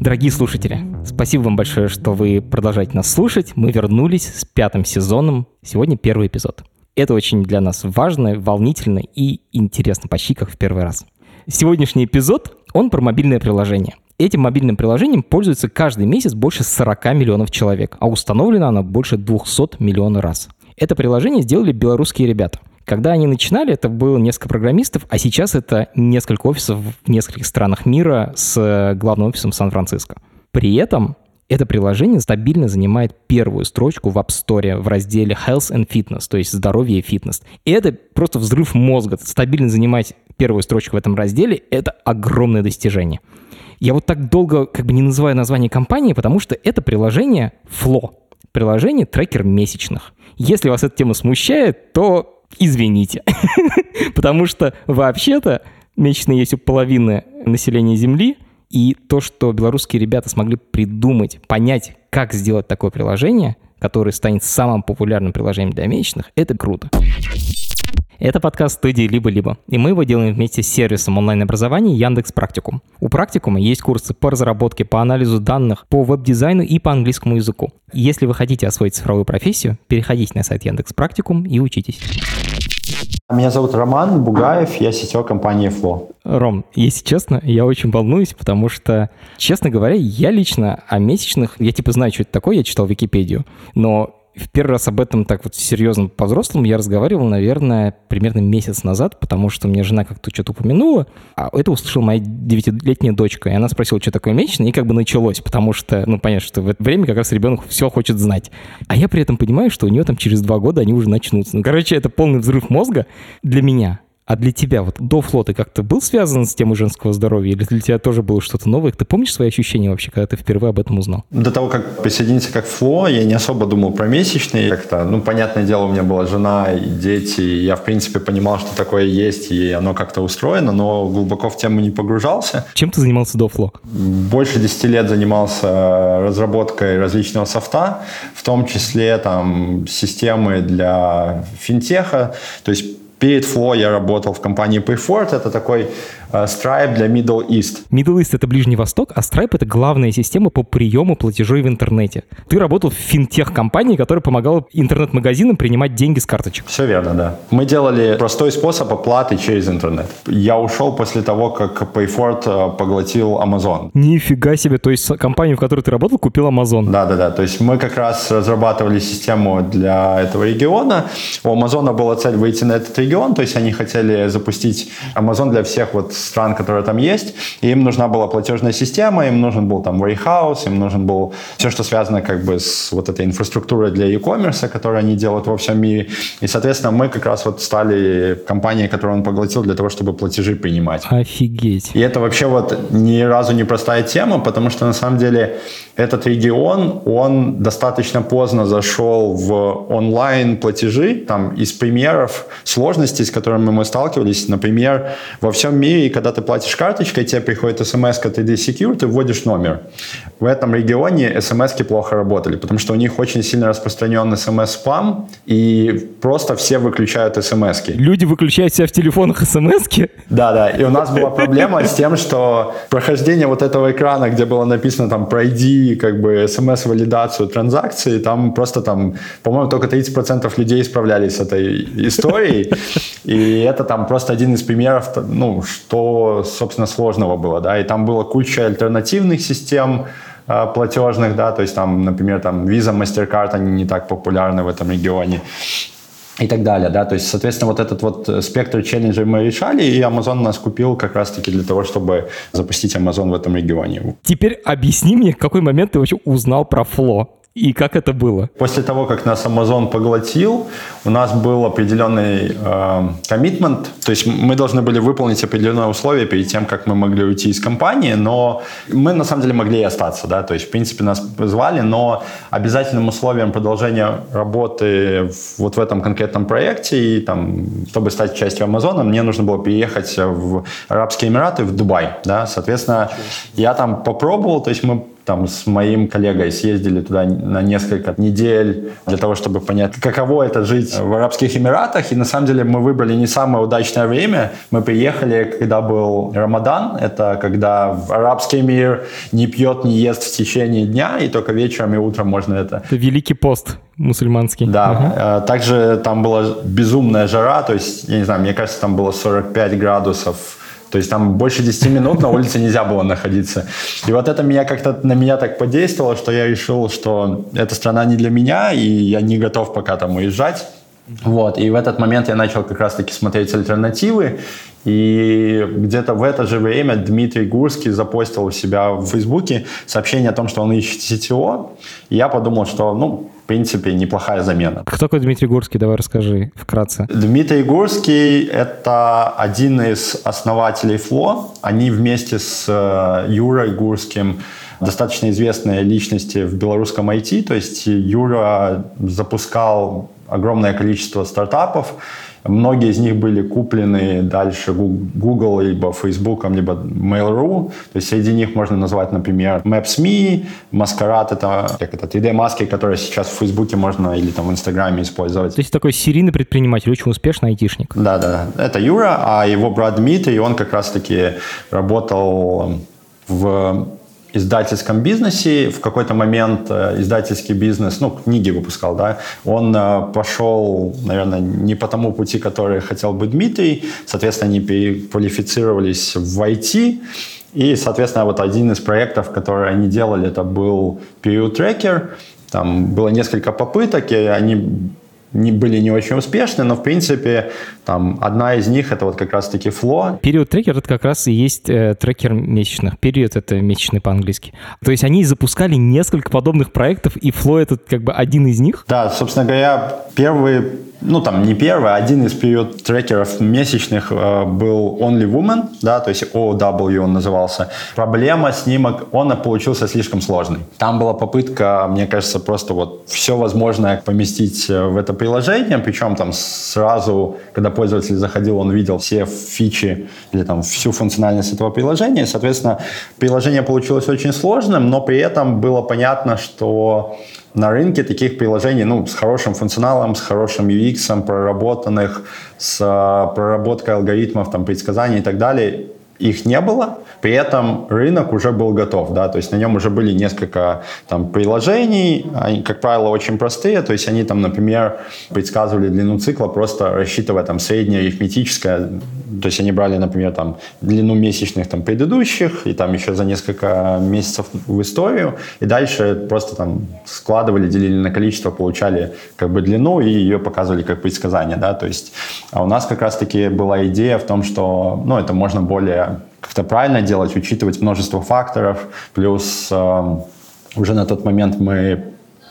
Дорогие слушатели, спасибо вам большое, что вы продолжаете нас слушать. Мы вернулись с пятым сезоном. Сегодня первый эпизод. Это очень для нас важно, волнительно и интересно, почти как в первый раз. Сегодняшний эпизод, он про мобильное приложение. Этим мобильным приложением пользуется каждый месяц больше 40 миллионов человек, а установлено оно больше 200 миллионов раз. Это приложение сделали белорусские ребята. Когда они начинали, это было несколько программистов, а сейчас это несколько офисов в нескольких странах мира с э, главным офисом в Сан-Франциско. При этом это приложение стабильно занимает первую строчку в App Store в разделе Health and Fitness, то есть здоровье и фитнес. И это просто взрыв мозга. Стабильно занимать первую строчку в этом разделе — это огромное достижение. Я вот так долго как бы не называю название компании, потому что это приложение Flow. Приложение трекер месячных. Если вас эта тема смущает, то извините. Потому что вообще-то месячные есть у половины населения Земли, и то, что белорусские ребята смогли придумать, понять, как сделать такое приложение, которое станет самым популярным приложением для месячных, это круто. Это подкаст студии «Либо-либо», и мы его делаем вместе с сервисом онлайн-образования Яндекс Практикум. У Практикума есть курсы по разработке, по анализу данных, по веб-дизайну и по английскому языку. Если вы хотите освоить цифровую профессию, переходите на сайт Яндекс Практикум и учитесь. Меня зовут Роман Бугаев, я сетевой компании Flow. Ром, если честно, я очень волнуюсь, потому что, честно говоря, я лично о месячных, я типа знаю, что это такое, я читал Википедию, но в первый раз об этом так вот серьезно по-взрослому я разговаривал, наверное, примерно месяц назад, потому что мне жена как-то что-то упомянула, а это услышала моя девятилетняя дочка, и она спросила, что такое месячные, и как бы началось, потому что, ну, понятно, что в это время как раз ребенок все хочет знать. А я при этом понимаю, что у нее там через два года они уже начнутся. Ну, короче, это полный взрыв мозга для меня. А для тебя вот до флота как-то был связан с темой женского здоровья? Или для тебя тоже было что-то новое? Ты помнишь свои ощущения вообще, когда ты впервые об этом узнал? До того, как присоединиться как фло, я не особо думал про месячные. Как-то, ну, понятное дело, у меня была жена и дети. И я, в принципе, понимал, что такое есть, и оно как-то устроено, но глубоко в тему не погружался. Чем ты занимался до фло? Больше 10 лет занимался разработкой различного софта, в том числе там системы для финтеха. То есть Перед Flow я работал в компании Payfort. Это такой Stripe для Middle East. Middle East — это Ближний Восток, а Stripe — это главная система по приему платежей в интернете. Ты работал в финтех-компании, которая помогала интернет-магазинам принимать деньги с карточек. Все верно, да. Мы делали простой способ оплаты через интернет. Я ушел после того, как Payfort э, поглотил Amazon. Нифига себе, то есть компанию, в которой ты работал, купил Amazon. Да-да-да, то есть мы как раз разрабатывали систему для этого региона. У Амазона была цель выйти на этот регион, то есть они хотели запустить Amazon для всех вот стран, которые там есть, и им нужна была платежная система, им нужен был там warehouse, им нужен был все, что связано как бы с вот этой инфраструктурой для e-commerce, которую они делают во всем мире. И, соответственно, мы как раз вот стали компанией, которую он поглотил для того, чтобы платежи принимать. Офигеть. И это вообще вот ни разу не простая тема, потому что на самом деле этот регион, он достаточно поздно зашел в онлайн платежи. Там из примеров сложностей, с которыми мы сталкивались, например, во всем мире когда ты платишь карточкой, тебе приходит смс от ID Secure, ты вводишь номер. В этом регионе смс плохо работали, потому что у них очень сильно распространен смс-спам, и просто все выключают смс -ки. Люди выключают себя в телефонах смс -ки? Да, да. И у нас была проблема с тем, что прохождение вот этого экрана, где было написано там пройди как бы смс-валидацию транзакции, там просто там, по-моему, только 30% людей справлялись с этой историей. И это там просто один из примеров, ну, что собственно, сложного было, да, и там было куча альтернативных систем платежных, да, то есть там, например, там Visa, MasterCard, они не так популярны в этом регионе и так далее, да, то есть, соответственно, вот этот вот спектр челленджей мы решали, и Amazon нас купил как раз-таки для того, чтобы запустить Amazon в этом регионе. Теперь объясни мне, в какой момент ты вообще узнал про Flow? И как это было? После того, как нас Amazon поглотил, у нас был определенный коммитмент, э, то есть мы должны были выполнить определенные условия перед тем, как мы могли уйти из компании, но мы на самом деле могли и остаться, да, то есть в принципе нас звали, но обязательным условием продолжения работы вот в этом конкретном проекте и там, чтобы стать частью Амазона, мне нужно было переехать в Арабские Эмираты, в Дубай, да, соответственно, я там попробовал, то есть мы там с моим коллегой съездили туда на несколько недель для того, чтобы понять, каково это жить в Арабских Эмиратах. И на самом деле мы выбрали не самое удачное время. Мы приехали, когда был Рамадан. Это когда арабский мир не пьет, не ест в течение дня, и только вечером и утром можно это. Это Великий пост мусульманский. Да. Угу. Также там была безумная жара, то есть, я не знаю, мне кажется, там было 45 градусов то есть там больше 10 минут на улице нельзя было находиться. И вот это меня как-то на меня так подействовало, что я решил, что эта страна не для меня, и я не готов пока там уезжать. Вот, и в этот момент я начал как раз-таки смотреть альтернативы, и где-то в это же время Дмитрий Гурский запостил у себя в Фейсбуке сообщение о том, что он ищет CTO, и я подумал, что, ну, принципе, неплохая замена. Кто такой Дмитрий Гурский? Давай расскажи вкратце. Дмитрий Гурский — это один из основателей Фло. Они вместе с э, Юрой Гурским достаточно известные личности в белорусском IT. То есть Юра запускал огромное количество стартапов, Многие из них были куплены дальше Google, либо Facebook, либо Mail.ru. То есть среди них можно назвать, например, Maps.me, Masquerade, это, как это 3D-маски, которые сейчас в Facebook можно или там в Инстаграме использовать. То есть такой серийный предприниматель, очень успешный айтишник. Да, да. Это Юра, а его брат Дмитрий, он как раз-таки работал в издательском бизнесе. В какой-то момент э, издательский бизнес, ну, книги выпускал, да, он э, пошел, наверное, не по тому пути, который хотел бы Дмитрий. Соответственно, они переквалифицировались в IT. И, соответственно, вот один из проектов, который они делали, это был Period Tracker. Там было несколько попыток, и они не были не очень успешны, но в принципе там одна из них это вот как раз-таки фло. Период трекер это как раз и есть э, трекер месячных. Период это месячный по-английски. То есть они запускали несколько подобных проектов, и фло это как бы один из них? Да, собственно говоря, первый ну, там, не первый, а один из период трекеров месячных э, был Only Woman, да, то есть OW он назывался. Проблема с ним, он получился слишком сложный. Там была попытка, мне кажется, просто вот все возможное поместить э, в это приложение, причем там сразу, когда пользователь заходил, он видел все фичи или там всю функциональность этого приложения, соответственно, приложение получилось очень сложным, но при этом было понятно, что на рынке таких приложений, ну, с хорошим функционалом, с хорошим UX, проработанных, с э, проработкой алгоритмов, там, предсказаний и так далее, их не было, при этом рынок уже был готов, да, то есть на нем уже были несколько там приложений, они, как правило, очень простые, то есть они там, например, предсказывали длину цикла, просто рассчитывая там среднее арифметическое, то есть они брали, например, там длину месячных там предыдущих и там еще за несколько месяцев в историю, и дальше просто там складывали, делили на количество, получали как бы длину и ее показывали как предсказание, да, то есть. А у нас как раз-таки была идея в том, что, ну, это можно более как-то правильно делать, учитывать множество факторов. Плюс э, уже на тот момент мы,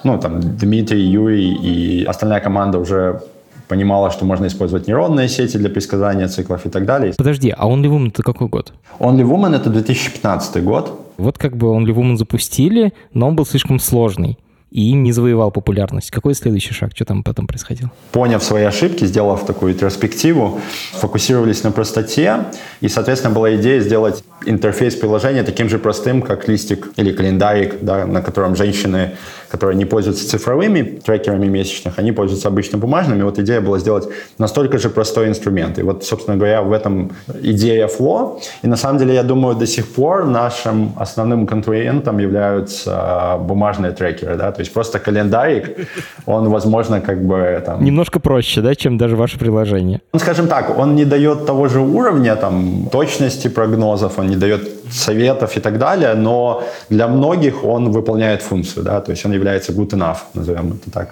ну, там, Дмитрий, Юрий и остальная команда уже понимала, что можно использовать нейронные сети для предсказания циклов и так далее. Подожди, а Only Woman это какой год? Only Woman это 2015 год. Вот как бы Only Woman запустили, но он был слишком сложный и не завоевал популярность. Какой следующий шаг? Что там потом происходило? Поняв свои ошибки, сделав такую ретроспективу, фокусировались на простоте, и, соответственно, была идея сделать интерфейс приложения таким же простым, как листик или календарик, да, на котором женщины которые не пользуются цифровыми трекерами месячных, они пользуются обычно бумажными. Вот идея была сделать настолько же простой инструмент. И вот, собственно говоря, в этом идея Flow. И на самом деле, я думаю, до сих пор нашим основным конкурентом являются бумажные трекеры, да, то есть просто календарик, он, возможно, как бы там... Немножко проще, да, чем даже ваше приложение. Ну, скажем так, он не дает того же уровня, там, точности прогнозов, он не дает советов и так далее, но для многих он выполняет функцию, да, то есть он является good enough, назовем это так.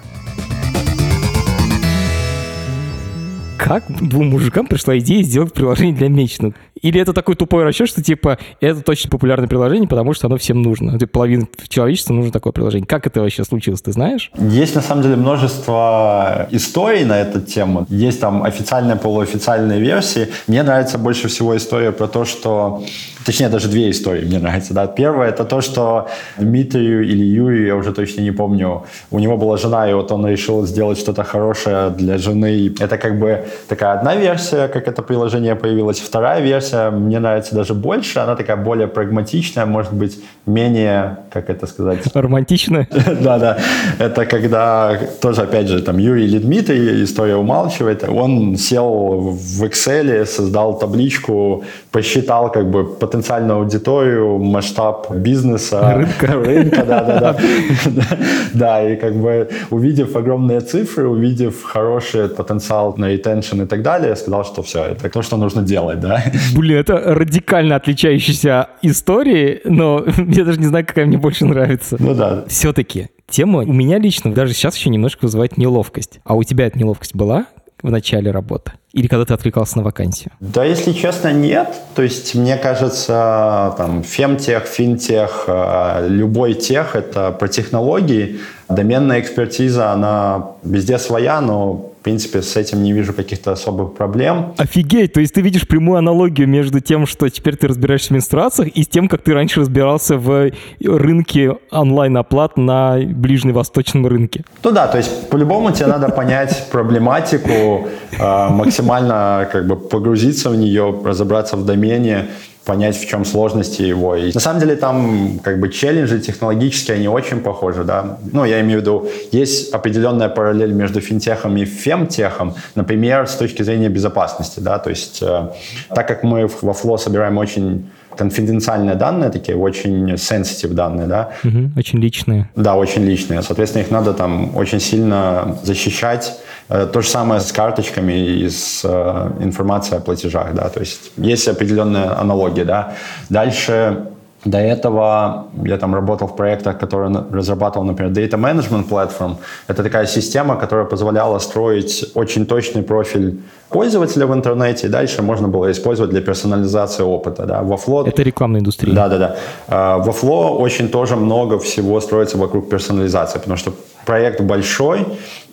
Как двум мужикам пришла идея сделать приложение для месячных? Или это такой тупой расчет, что типа это точно популярное приложение, потому что оно всем нужно. Типа, половина человечества нужно такое приложение. Как это вообще случилось, ты знаешь? Есть на самом деле множество историй на эту тему. Есть там официальные, полуофициальные версии. Мне нравится больше всего история про то, что Точнее, даже две истории мне нравятся. Да. Первая это то, что Дмитрию или Юрию, я уже точно не помню, у него была жена, и вот он решил сделать что-то хорошее для жены. Это как бы такая одна версия, как это приложение появилось. Вторая версия мне нравится даже больше. Она такая более прагматичная, может быть, менее, как это сказать? Романтичная? Да, да. Это когда тоже, опять же, там Юрий или Дмитрий, история умалчивает. Он сел в Excel, создал табличку, посчитал как бы потенциал потенциальную аудиторию, масштаб бизнеса. Рынка. Рынка, да, да, да. Да, и как бы увидев огромные цифры, увидев хороший потенциал на retention и так далее, я сказал, что все, это то, что нужно делать, да. Блин, это радикально отличающиеся истории, но я даже не знаю, какая мне больше нравится. Ну да. Все-таки тема у меня лично даже сейчас еще немножко вызывает неловкость. А у тебя эта неловкость была в начале работы? Или когда ты откликался на вакансию? Да, если честно, нет. То есть, мне кажется, там, фемтех, финтех, э, любой тех — это про технологии. Доменная экспертиза, она везде своя, но принципе, с этим не вижу каких-то особых проблем. Офигеть! То есть ты видишь прямую аналогию между тем, что теперь ты разбираешься в менструациях, и с тем, как ты раньше разбирался в рынке онлайн-оплат на ближневосточном рынке. Ну да, то есть по-любому тебе надо понять проблематику, э, максимально как бы погрузиться в нее, разобраться в домене, понять, в чем сложности его. И на самом деле там как бы челленджи технологические, они очень похожи, да. Ну, я имею в виду, есть определенная параллель между финтехом и фемтехом, например, с точки зрения безопасности, да, то есть э, так как мы во Flow собираем очень конфиденциальные данные, такие очень sensitive данные, да. Угу, очень личные. Да, очень личные. Соответственно, их надо там очень сильно защищать. Э, то же самое с карточками и с э, информацией о платежах, да. То есть есть определенные аналогии, да. Дальше до этого я там работал в проектах, которые разрабатывал, например, Data Management Platform. Это такая система, которая позволяла строить очень точный профиль пользователя в интернете, и дальше можно было использовать для персонализации опыта. Да. Во Flow... Это рекламная индустрия. Да, да, да. Во Flow очень тоже много всего строится вокруг персонализации, потому что проект большой,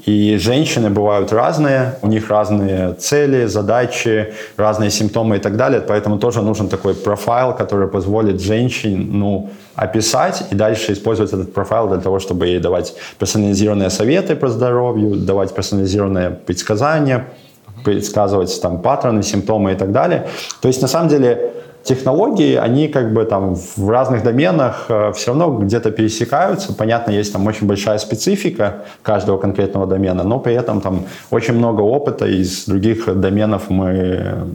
и женщины бывают разные, у них разные цели, задачи, разные симптомы и так далее. Поэтому тоже нужен такой профайл, который позволит женщине ну, описать и дальше использовать этот профайл для того, чтобы ей давать персонализированные советы по здоровью, давать персонализированные предсказания, предсказывать там паттерны, симптомы и так далее. То есть на самом деле технологии, они как бы там в разных доменах э, все равно где-то пересекаются. Понятно, есть там очень большая специфика каждого конкретного домена, но при этом там очень много опыта из других доменов мы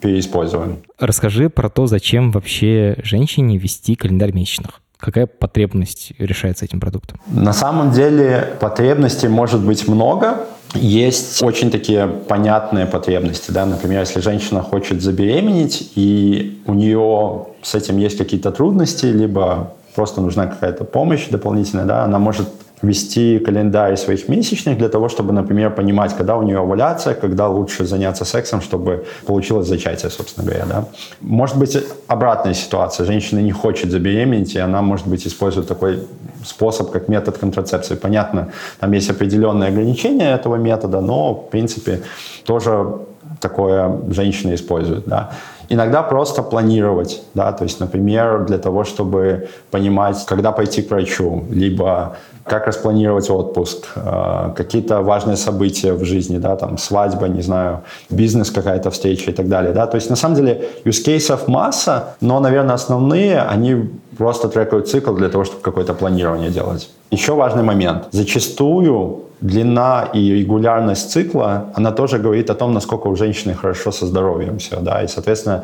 переиспользуем. Расскажи про то, зачем вообще женщине вести календарь месячных. Какая потребность решается этим продуктом? На самом деле потребностей может быть много. Есть очень такие понятные потребности, да, например, если женщина хочет забеременеть, и у нее с этим есть какие-то трудности, либо просто нужна какая-то помощь дополнительная, да, она может вести календарь своих месячных для того, чтобы, например, понимать, когда у нее овуляция, когда лучше заняться сексом, чтобы получилось зачатие, собственно говоря. Да? Может быть обратная ситуация. Женщина не хочет забеременеть, и она, может быть, использует такой способ, как метод контрацепции. Понятно, там есть определенные ограничения этого метода, но, в принципе, тоже такое женщины используют. Да? Иногда просто планировать, да, то есть, например, для того, чтобы понимать, когда пойти к врачу, либо как распланировать отпуск, э, какие-то важные события в жизни, да, там свадьба, не знаю, бизнес какая-то встреча и так далее, да, то есть на самом деле use cases масса, но, наверное, основные, они просто трекают цикл для того, чтобы какое-то планирование делать. Еще важный момент. Зачастую длина и регулярность цикла, она тоже говорит о том, насколько у женщины хорошо со здоровьем все, да, и, соответственно,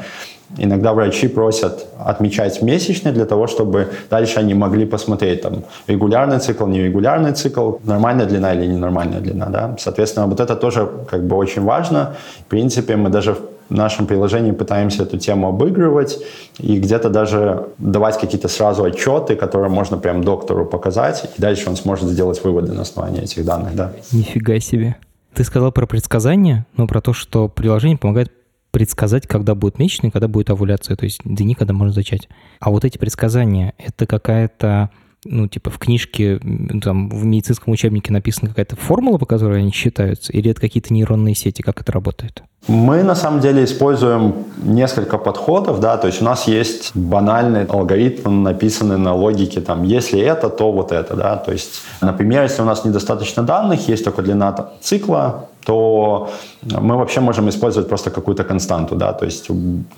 Иногда врачи просят отмечать месячные для того, чтобы дальше они могли посмотреть, там, регулярный цикл, нерегулярный цикл, нормальная длина или ненормальная длина. Да? Соответственно, вот это тоже как бы очень важно. В принципе, мы даже в нашем приложении пытаемся эту тему обыгрывать и где-то даже давать какие-то сразу отчеты, которые можно прям доктору показать, и дальше он сможет сделать выводы на основании этих данных. Да. Нифига себе. Ты сказал про предсказания, но про то, что приложение помогает предсказать, когда будет месячный, когда будет овуляция, то есть дни, когда можно зачать. А вот эти предсказания, это какая-то ну, типа в книжке, там, в медицинском учебнике написана какая-то формула, по которой они считаются, или это какие-то нейронные сети, как это работает? Мы на самом деле используем несколько подходов, да, то есть у нас есть банальный алгоритм, написанный на логике, там, если это, то вот это, да, то есть, например, если у нас недостаточно данных, есть только длина цикла, то мы вообще можем использовать просто какую-то константу, да, то есть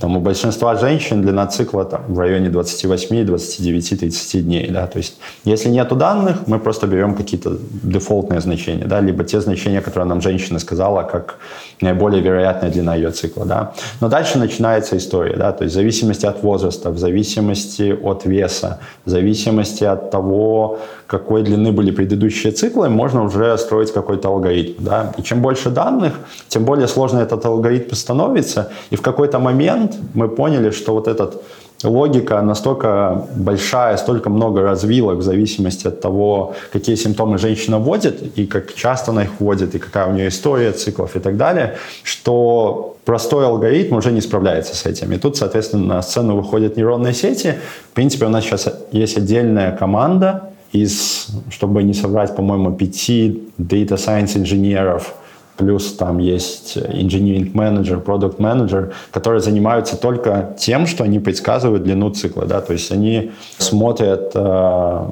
там, у большинства женщин длина цикла там, в районе 28, 29, 30 дней, да, то есть если нету данных, мы просто берем какие-то дефолтные значения, да, либо те значения, которые нам женщина сказала, как наиболее вероятная длина ее цикла, да. Но дальше начинается история, да, то есть в зависимости от возраста, в зависимости от веса, в зависимости от того, какой длины были предыдущие циклы, можно уже строить какой-то алгоритм, да. И чем больше данных, тем более сложно этот алгоритм становится. И в какой-то момент мы поняли, что вот этот логика настолько большая, столько много развилок в зависимости от того, какие симптомы женщина вводит, и как часто она их вводит, и какая у нее история циклов и так далее, что простой алгоритм уже не справляется с этим. И тут, соответственно, на сцену выходят нейронные сети. В принципе, у нас сейчас есть отдельная команда из, чтобы не соврать, по-моему, пяти data science инженеров, плюс там есть engineering manager, product manager, которые занимаются только тем, что они предсказывают длину цикла, да, то есть они смотрят э,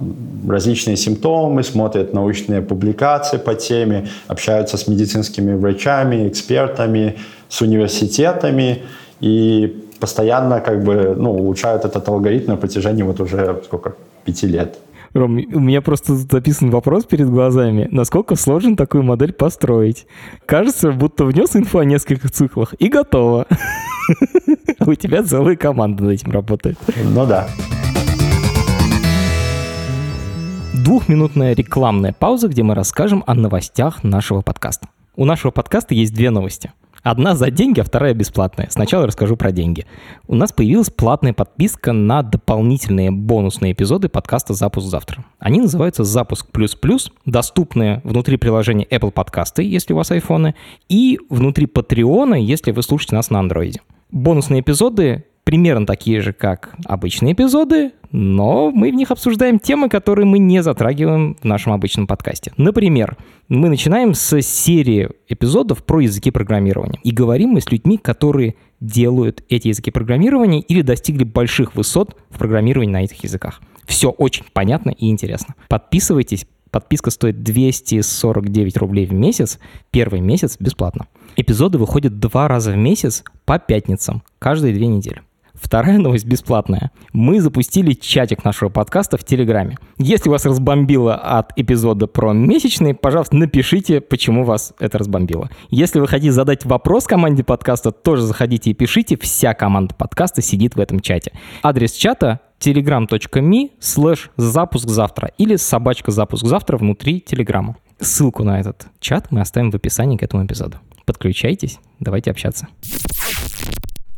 различные симптомы, смотрят научные публикации по теме, общаются с медицинскими врачами, экспертами, с университетами и постоянно как бы ну, улучшают этот алгоритм на протяжении вот уже сколько пяти лет. Ром, у меня просто записан вопрос перед глазами. Насколько сложно такую модель построить? Кажется, будто внес инфу о нескольких циклах и готово. У тебя целая команда над этим работает. Ну да. Двухминутная рекламная пауза, где мы расскажем о новостях нашего подкаста. У нашего подкаста есть две новости – Одна за деньги, а вторая бесплатная. Сначала расскажу про деньги. У нас появилась платная подписка на дополнительные бонусные эпизоды подкаста «Запуск завтра». Они называются «Запуск плюс-плюс», доступны внутри приложения Apple Podcasts, если у вас айфоны, и внутри Патреона, если вы слушаете нас на андроиде. Бонусные эпизоды примерно такие же, как обычные эпизоды, но мы в них обсуждаем темы, которые мы не затрагиваем в нашем обычном подкасте. Например, мы начинаем с серии эпизодов про языки программирования. И говорим мы с людьми, которые делают эти языки программирования или достигли больших высот в программировании на этих языках. Все очень понятно и интересно. Подписывайтесь, Подписка стоит 249 рублей в месяц. Первый месяц бесплатно. Эпизоды выходят два раза в месяц по пятницам, каждые две недели. Вторая новость бесплатная. Мы запустили чатик нашего подкаста в Телеграме. Если вас разбомбило от эпизода про месячные, пожалуйста, напишите, почему вас это разбомбило. Если вы хотите задать вопрос команде подкаста, тоже заходите и пишите. Вся команда подкаста сидит в этом чате. Адрес чата telegram.me слэш запуск завтра или собачка запуск завтра внутри телеграма. Ссылку на этот чат мы оставим в описании к этому эпизоду. Подключайтесь, давайте общаться.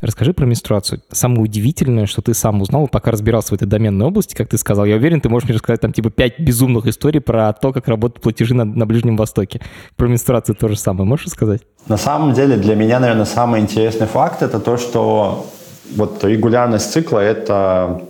Расскажи про менструацию. Самое удивительное, что ты сам узнал, пока разбирался в этой доменной области, как ты сказал. Я уверен, ты можешь мне рассказать там типа пять безумных историй про то, как работают платежи на, на Ближнем Востоке. Про менструацию то же самое. Можешь рассказать? На самом деле для меня, наверное, самый интересный факт это то, что вот регулярность цикла это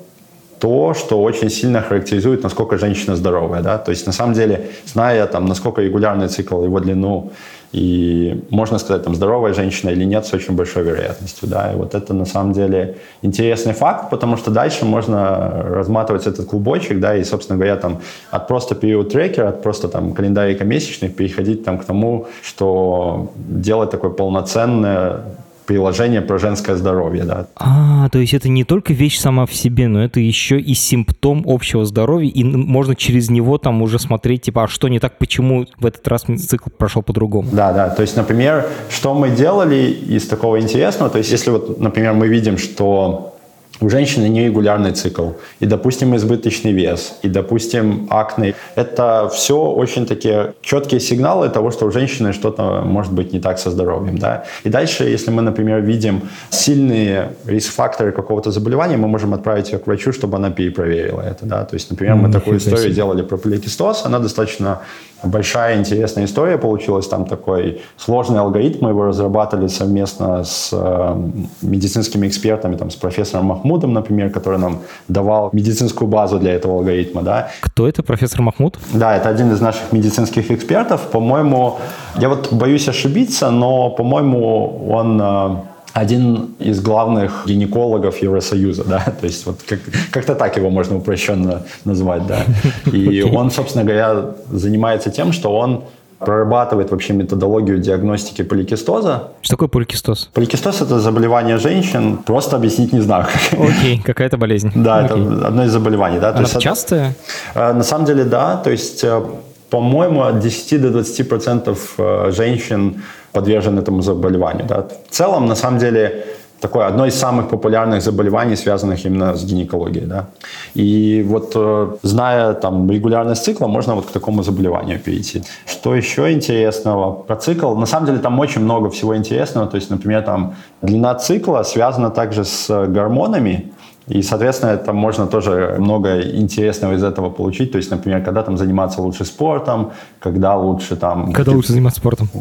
то, что очень сильно характеризует, насколько женщина здоровая. Да? То есть, на самом деле, зная, там, насколько регулярный цикл, его длину, и можно сказать, там, здоровая женщина или нет с очень большой вероятностью. Да? И вот это на самом деле интересный факт, потому что дальше можно разматывать этот клубочек, да, и, собственно говоря, там, от просто период трекера, от просто там календарика месячных переходить там, к тому, что делать такое полноценное приложение про женское здоровье, да. А, то есть это не только вещь сама в себе, но это еще и симптом общего здоровья, и можно через него там уже смотреть, типа, а что не так, почему в этот раз цикл прошел по-другому. Да, да, то есть, например, что мы делали из такого интересного, то есть если вот, например, мы видим, что у женщины нерегулярный цикл, и, допустим, избыточный вес, и, допустим, акне. Это все очень такие четкие сигналы того, что у женщины что-то может быть не так со здоровьем. Да? И дальше, если мы, например, видим сильные риск-факторы какого-то заболевания, мы можем отправить ее к врачу, чтобы она перепроверила это. Да? То есть, например, мы такую историю делали про поликистоз, она достаточно большая интересная история получилась. Там такой сложный алгоритм, мы его разрабатывали совместно с э, медицинскими экспертами, там, с профессором Махмудом, например, который нам давал медицинскую базу для этого алгоритма. Да. Кто это, профессор Махмуд? Да, это один из наших медицинских экспертов. По-моему, я вот боюсь ошибиться, но, по-моему, он э, один из главных гинекологов Евросоюза, да, то есть вот как, как-то так его можно упрощенно назвать, да. И он, собственно говоря, занимается тем, что он прорабатывает вообще методологию диагностики поликистоза. Что такое поликистоз? Поликистоз – это заболевание женщин, просто объяснить не знаю. Окей, какая-то болезнь. Да, okay. это одно из заболеваний. Да? Она есть, частая? Э, на самом деле, да, то есть э, по-моему, от 10 до 20 процентов э, женщин подвержен этому заболеванию. Да. В целом, на самом деле, такое одно из самых популярных заболеваний, связанных именно с гинекологией. Да. И вот э, зная там регулярность цикла, можно вот к такому заболеванию перейти. Что еще интересного про цикл? На самом деле там очень много всего интересного. То есть, например, там длина цикла связана также с гормонами, и, соответственно, это можно тоже много интересного из этого получить. То есть, например, когда там заниматься лучше спортом, когда лучше там... Когда лучше заниматься спортом?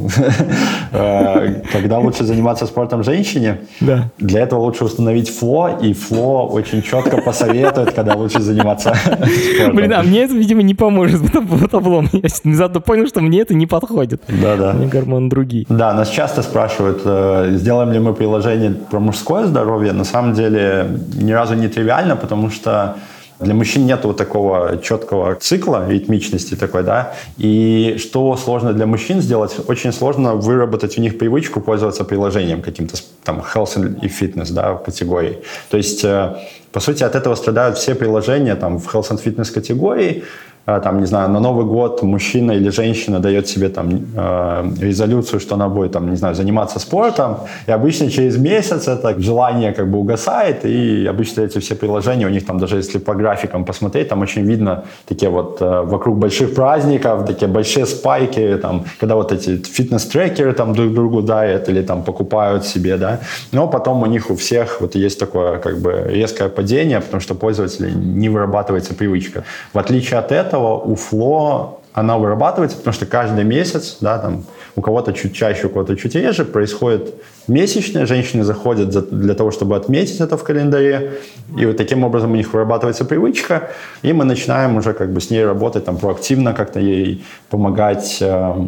Э, когда лучше заниматься спортом женщине. Да. Для этого лучше установить фло, и фло очень четко посоветует, когда лучше заниматься спортом. Блин, а мне это, видимо, не поможет в таблом. Я внезапно понял, что мне это не подходит. Да-да. Мне гормоны другие. Да, нас часто спрашивают, э, сделаем ли мы приложение про мужское здоровье. На самом деле, ни разу нетривиально, потому что для мужчин нет вот такого четкого цикла, ритмичности такой, да. И что сложно для мужчин сделать? Очень сложно выработать у них привычку пользоваться приложением каким-то, там, health и fitness, да, категории. То есть, э, по сути, от этого страдают все приложения там в health and fitness категории, там, не знаю, на Новый год мужчина или женщина дает себе там э, резолюцию, что она будет, там, не знаю, заниматься спортом, и обычно через месяц это желание как бы угасает, и обычно эти все приложения, у них там даже если по графикам посмотреть, там очень видно такие вот э, вокруг больших праздников, такие большие спайки, там, когда вот эти фитнес-трекеры там друг другу дают или там покупают себе, да, но потом у них у всех вот есть такое как бы резкое падение, потому что пользователя не вырабатывается привычка. В отличие от этого, этого Фло она вырабатывается, потому что каждый месяц, да, там, у кого-то чуть чаще, у кого-то чуть реже, происходит месячные, женщины заходят за, для того, чтобы отметить это в календаре, и вот таким образом у них вырабатывается привычка, и мы начинаем уже как бы с ней работать, там, проактивно как-то ей помогать, э,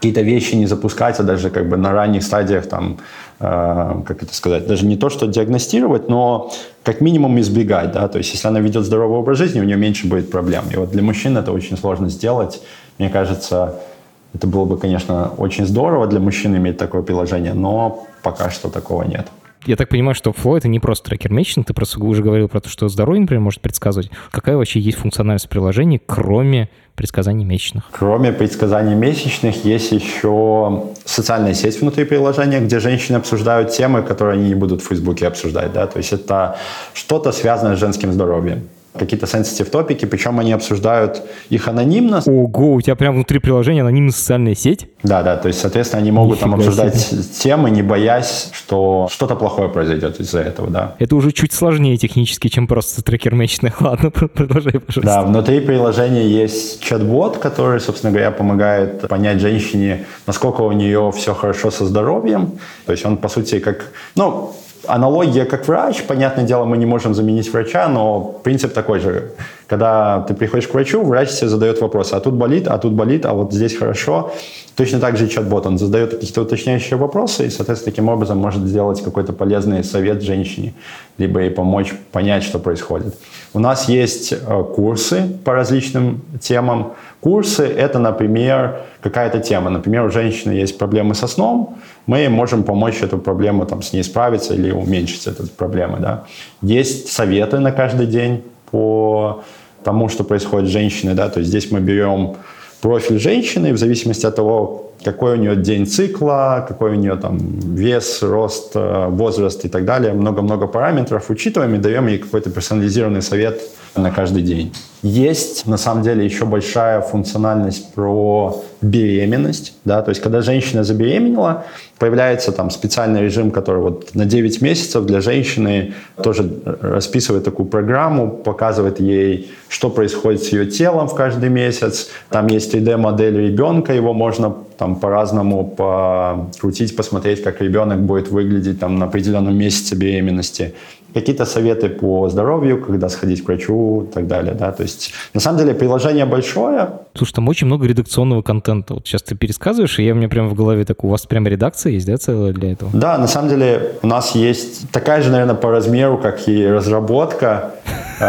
какие-то вещи не запускать, а даже как бы на ранних стадиях там Э, как это сказать, даже не то, что диагностировать, но как минимум избегать, да, то есть если она ведет здоровый образ жизни, у нее меньше будет проблем. И вот для мужчин это очень сложно сделать. Мне кажется, это было бы, конечно, очень здорово для мужчин иметь такое приложение, но пока что такого нет. Я так понимаю, что Flow — это не просто трекер месячных, ты просто уже говорил про то, что здоровье, например, может предсказывать. Какая вообще есть функциональность приложения, кроме предсказаний месячных? Кроме предсказаний месячных есть еще социальная сеть внутри приложения, где женщины обсуждают темы, которые они не будут в Фейсбуке обсуждать. Да? То есть это что-то связанное с женским здоровьем какие-то sensitive топики, причем они обсуждают их анонимно. Ого, у тебя прямо внутри приложения анонимная социальная сеть? Да, да, то есть, соответственно, они могут Нифига там обсуждать себе. темы, не боясь, что что-то плохое произойдет из-за этого, да. Это уже чуть сложнее технически, чем просто трекер месячных. Ладно, продолжай, пожалуйста. Да, внутри приложения есть чат-бот, который, собственно говоря, помогает понять женщине, насколько у нее все хорошо со здоровьем. То есть он, по сути, как... Ну, аналогия как врач, понятное дело, мы не можем заменить врача, но принцип такой же. Когда ты приходишь к врачу, врач тебе задает вопросы, а тут болит, а тут болит, а вот здесь хорошо. Точно так же чат-бот, он задает какие-то уточняющие вопросы и, соответственно, таким образом может сделать какой-то полезный совет женщине, либо ей помочь понять, что происходит. У нас есть э, курсы по различным темам. Курсы – это, например, какая-то тема. Например, у женщины есть проблемы со сном, мы можем помочь эту проблему там, с ней справиться или уменьшить эту проблему. Да? Есть советы на каждый день по тому, что происходит с женщиной. Да? То есть здесь мы берем профиль женщины, и в зависимости от того, какой у нее день цикла, какой у нее там вес, рост, э, возраст и так далее. Много-много параметров учитываем и даем ей какой-то персонализированный совет на каждый день. Есть, на самом деле, еще большая функциональность про беременность, да, то есть когда женщина забеременела, появляется там специальный режим, который вот на 9 месяцев для женщины тоже расписывает такую программу, показывает ей, что происходит с ее телом в каждый месяц. Там есть 3D-модель ребенка, его можно там по-разному покрутить, посмотреть, как ребенок будет выглядеть там на определенном месяце беременности какие-то советы по здоровью, когда сходить к врачу и так далее, да, то есть на самом деле приложение большое. Слушай, там очень много редакционного контента, вот сейчас ты пересказываешь, и я меня прямо в голове так, у вас прямо редакция есть, да, целая для этого? Да, на самом деле у нас есть такая же, наверное, по размеру, как и разработка, э,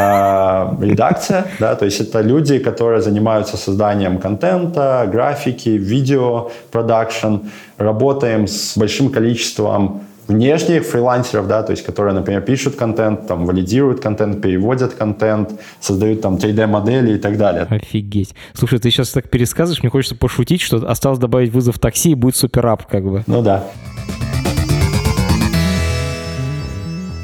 редакция, да, то есть это люди, которые занимаются созданием контента, графики, видео, продакшн, работаем с большим количеством внешних фрилансеров, да, то есть которые, например, пишут контент, там, валидируют контент, переводят контент, создают там 3D-модели и так далее. Офигеть. Слушай, ты сейчас так пересказываешь, мне хочется пошутить, что осталось добавить вызов такси и будет суперап, как бы. Ну да.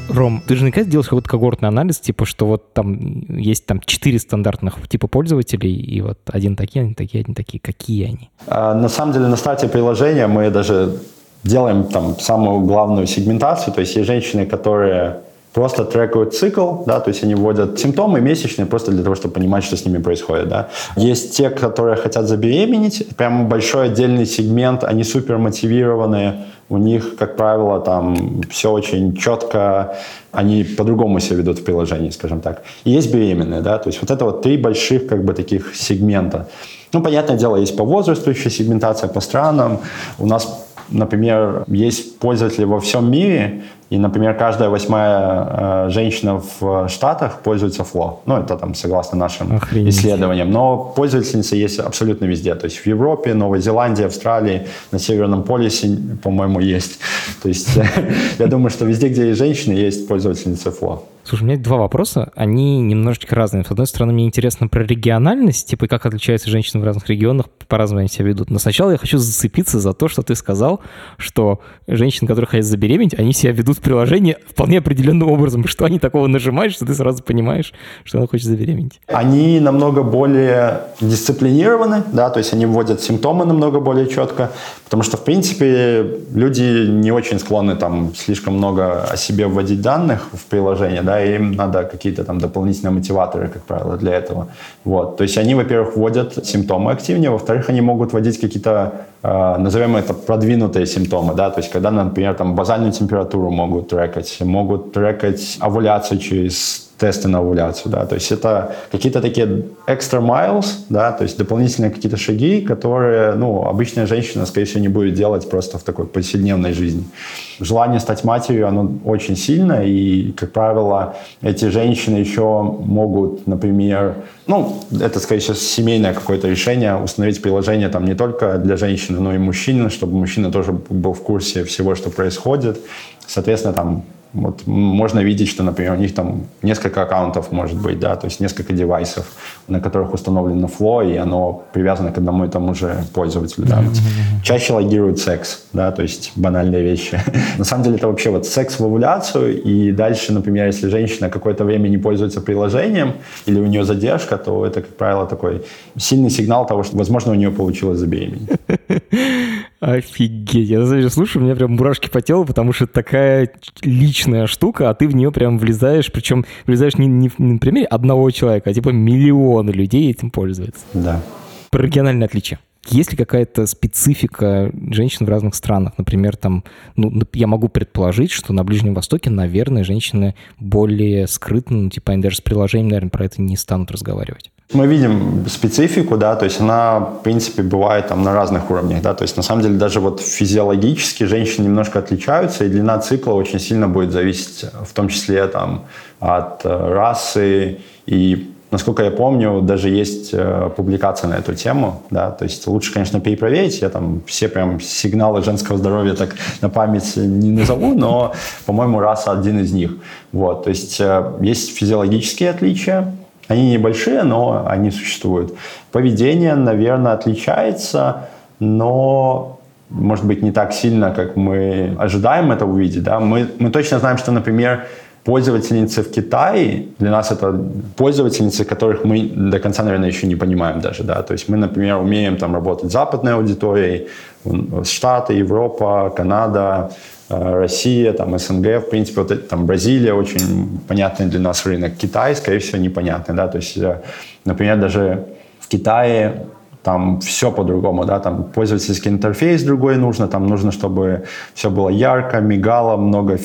Ром, ты же наверняка делаешь какой-то когортный анализ, типа, что вот там есть там четыре стандартных типа пользователей, и вот один такие, один такие, один такие. Какие они? А, на самом деле на старте приложения мы даже делаем там самую главную сегментацию, то есть есть женщины, которые просто трекают цикл, да, то есть они вводят симптомы месячные просто для того, чтобы понимать, что с ними происходит, да. Есть те, которые хотят забеременеть, прям большой отдельный сегмент, они супер мотивированные, у них, как правило, там все очень четко, они по-другому себя ведут в приложении, скажем так. И есть беременные, да, то есть вот это вот три больших как бы таких сегмента. Ну, понятное дело, есть по возрасту еще сегментация по странам. У нас Например, есть пользователи во всем мире, и, например, каждая восьмая э, женщина в Штатах пользуется Flow. Ну, это там согласно нашим Охренеть. исследованиям. Но пользовательницы есть абсолютно везде. То есть в Европе, Новой Зеландии, Австралии, на Северном полюсе, по-моему, есть. То есть я думаю, что везде, где есть женщины, есть пользовательницы Flow. Слушай, у меня два вопроса, они немножечко разные. С одной стороны, мне интересно про региональность, типа как отличаются женщины в разных регионах, по-разному они себя ведут. Но сначала я хочу зацепиться за то, что ты сказал, что женщины, которые хотят забеременеть, они себя ведут в приложении вполне определенным образом. Что они такого нажимают, что ты сразу понимаешь, что она хочет забеременеть? Они намного более дисциплинированы, да, то есть они вводят симптомы намного более четко, потому что, в принципе, люди не очень склонны там слишком много о себе вводить данных в приложение, да, им надо какие-то там дополнительные мотиваторы, как правило, для этого. Вот. То есть они, во-первых, вводят симптомы активнее, во-вторых, они могут вводить какие-то, назовем это, продвинутые симптомы, да, то есть когда, например, там базальную температуру могут трекать, могут трекать овуляцию через тесты на овуляцию, да, то есть это какие-то такие extra miles, да, то есть дополнительные какие-то шаги, которые, ну, обычная женщина, скорее всего, не будет делать просто в такой повседневной жизни. Желание стать матерью, оно очень сильно, и, как правило, эти женщины еще могут, например, ну, это, скорее всего, семейное какое-то решение, установить приложение там не только для женщины, но и мужчины, чтобы мужчина тоже был в курсе всего, что происходит. Соответственно, там вот можно видеть, что, например, у них там несколько аккаунтов может быть, да, то есть несколько девайсов, на которых установлено Flow, и оно привязано к одному и тому же пользователю. Да. Mm-hmm. Чаще логируют секс, да, то есть банальные вещи. на самом деле это вообще вот секс в овуляцию, и дальше, например, если женщина какое-то время не пользуется приложением, или у нее задержка, то это, как правило, такой сильный сигнал того, что, возможно, у нее получилось забеременеть. Офигеть. Я, знаешь, слушаю, у меня прям мурашки по телу, потому что это такая личная штука, а ты в нее прям влезаешь, причем влезаешь не, не, не на примере одного человека, а типа миллионы людей этим пользуются. Да. Про региональные отличия. Есть ли какая-то специфика женщин в разных странах? Например, там, ну, я могу предположить, что на Ближнем Востоке, наверное, женщины более скрытны, ну, типа, они даже с приложением, наверное, про это не станут разговаривать. Мы видим специфику, да, то есть она, в принципе, бывает там на разных уровнях, да, то есть на самом деле даже вот физиологически женщины немножко отличаются, и длина цикла очень сильно будет зависеть, в том числе там от э, расы и Насколько я помню, даже есть э, публикация на эту тему, да, то есть лучше, конечно, перепроверить, я там все прям сигналы женского здоровья так на память не назову, но, по-моему, раса один из них. Вот, то есть э, есть физиологические отличия, они небольшие, но они существуют. Поведение, наверное, отличается, но может быть, не так сильно, как мы ожидаем это увидеть. Да? Мы, мы точно знаем, что, например, пользовательницы в Китае, для нас это пользовательницы, которых мы до конца, наверное, еще не понимаем даже, да, то есть мы, например, умеем там работать с западной аудиторией, Штаты, Европа, Канада, Россия, там, СНГ, в принципе, вот это, там, Бразилия очень понятный для нас рынок, Китай, скорее всего, непонятный, да, то есть, э, например, даже в Китае там все по-другому, да, там пользовательский интерфейс другой нужно, там нужно, чтобы все было ярко, мигало, много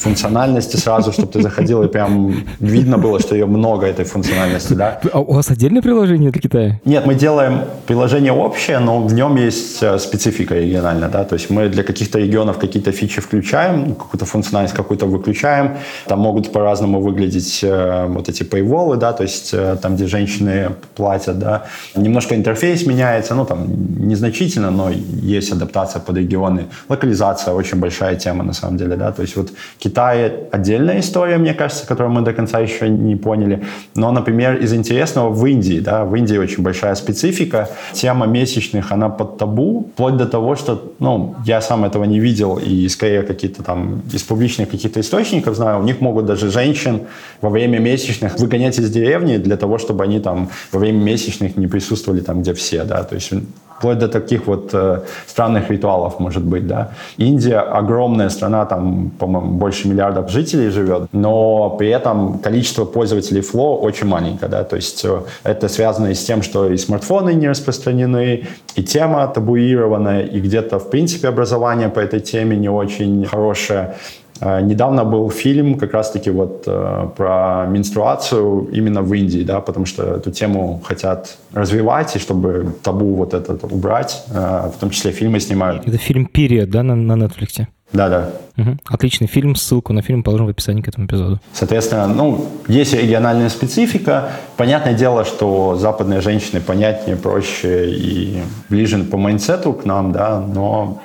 функциональности сразу, чтобы ты заходил и прям видно было, что ее много, этой функциональности, да. А у вас отдельное приложение для Китая? Нет, мы делаем приложение общее, но в нем есть э, специфика региональная, да, то есть мы для каких-то регионов какие-то фичи включаем, какую-то функциональность какую-то выключаем, там могут по-разному выглядеть э, вот эти paywall, да, то есть э, там, где женщины платят, да, немножко интерфейс меняется, ну, там, незначительно, но есть адаптация под регионы, локализация очень большая тема, на самом деле, да, то есть вот Китае отдельная история, мне кажется, которую мы до конца еще не поняли. Но, например, из интересного в Индии, да, в Индии очень большая специфика. Тема месячных, она под табу, вплоть до того, что, ну, я сам этого не видел, и скорее какие-то там из публичных каких-то источников знаю, у них могут даже женщин во время месячных выгонять из деревни для того, чтобы они там во время месячных не присутствовали там, где все, да, то есть вплоть до таких вот э, странных ритуалов, может быть, да. Индия огромная страна, там, по-моему, больше миллиардов жителей живет, но при этом количество пользователей Flow очень маленькое, да, то есть э, это связано и с тем, что и смартфоны не распространены, и тема табуированная, и где-то, в принципе, образование по этой теме не очень хорошее. Э, недавно был фильм как раз-таки вот э, про менструацию именно в Индии, да, потому что эту тему хотят развивать, и чтобы табу вот этот убрать, э, в том числе фильмы снимают. Это фильм «Период», да, на, на Netflix? Да, да. Угу. Отличный фильм, ссылку на фильм положим в описании к этому эпизоду. Соответственно, ну, есть региональная специфика. Понятное дело, что западные женщины понятнее, проще и ближе по майнсету к нам, да, но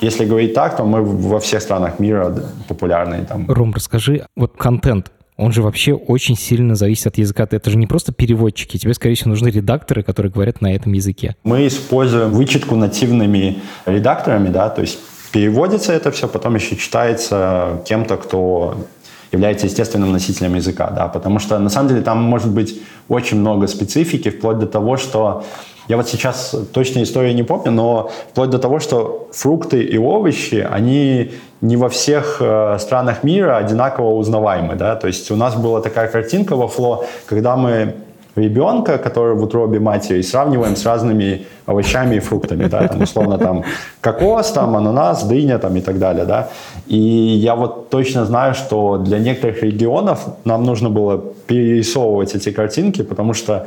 если говорить так, то мы во всех странах мира популярны. Там. Ром, расскажи, вот контент, он же вообще очень сильно зависит от языка. Это же не просто переводчики, тебе, скорее всего, нужны редакторы, которые говорят на этом языке. Мы используем вычетку нативными редакторами, да, то есть переводится это все, потом еще читается кем-то, кто является естественным носителем языка, да, потому что на самом деле там может быть очень много специфики, вплоть до того, что я вот сейчас точно историю не помню, но вплоть до того, что фрукты и овощи, они не во всех э, странах мира одинаково узнаваемы, да, то есть у нас была такая картинка во фло, когда мы ребенка, который в утробе матери, сравниваем с разными овощами и фруктами, да, там, условно, там, кокос, там, ананас, дыня, там, и так далее, да. И я вот точно знаю, что для некоторых регионов нам нужно было перерисовывать эти картинки, потому что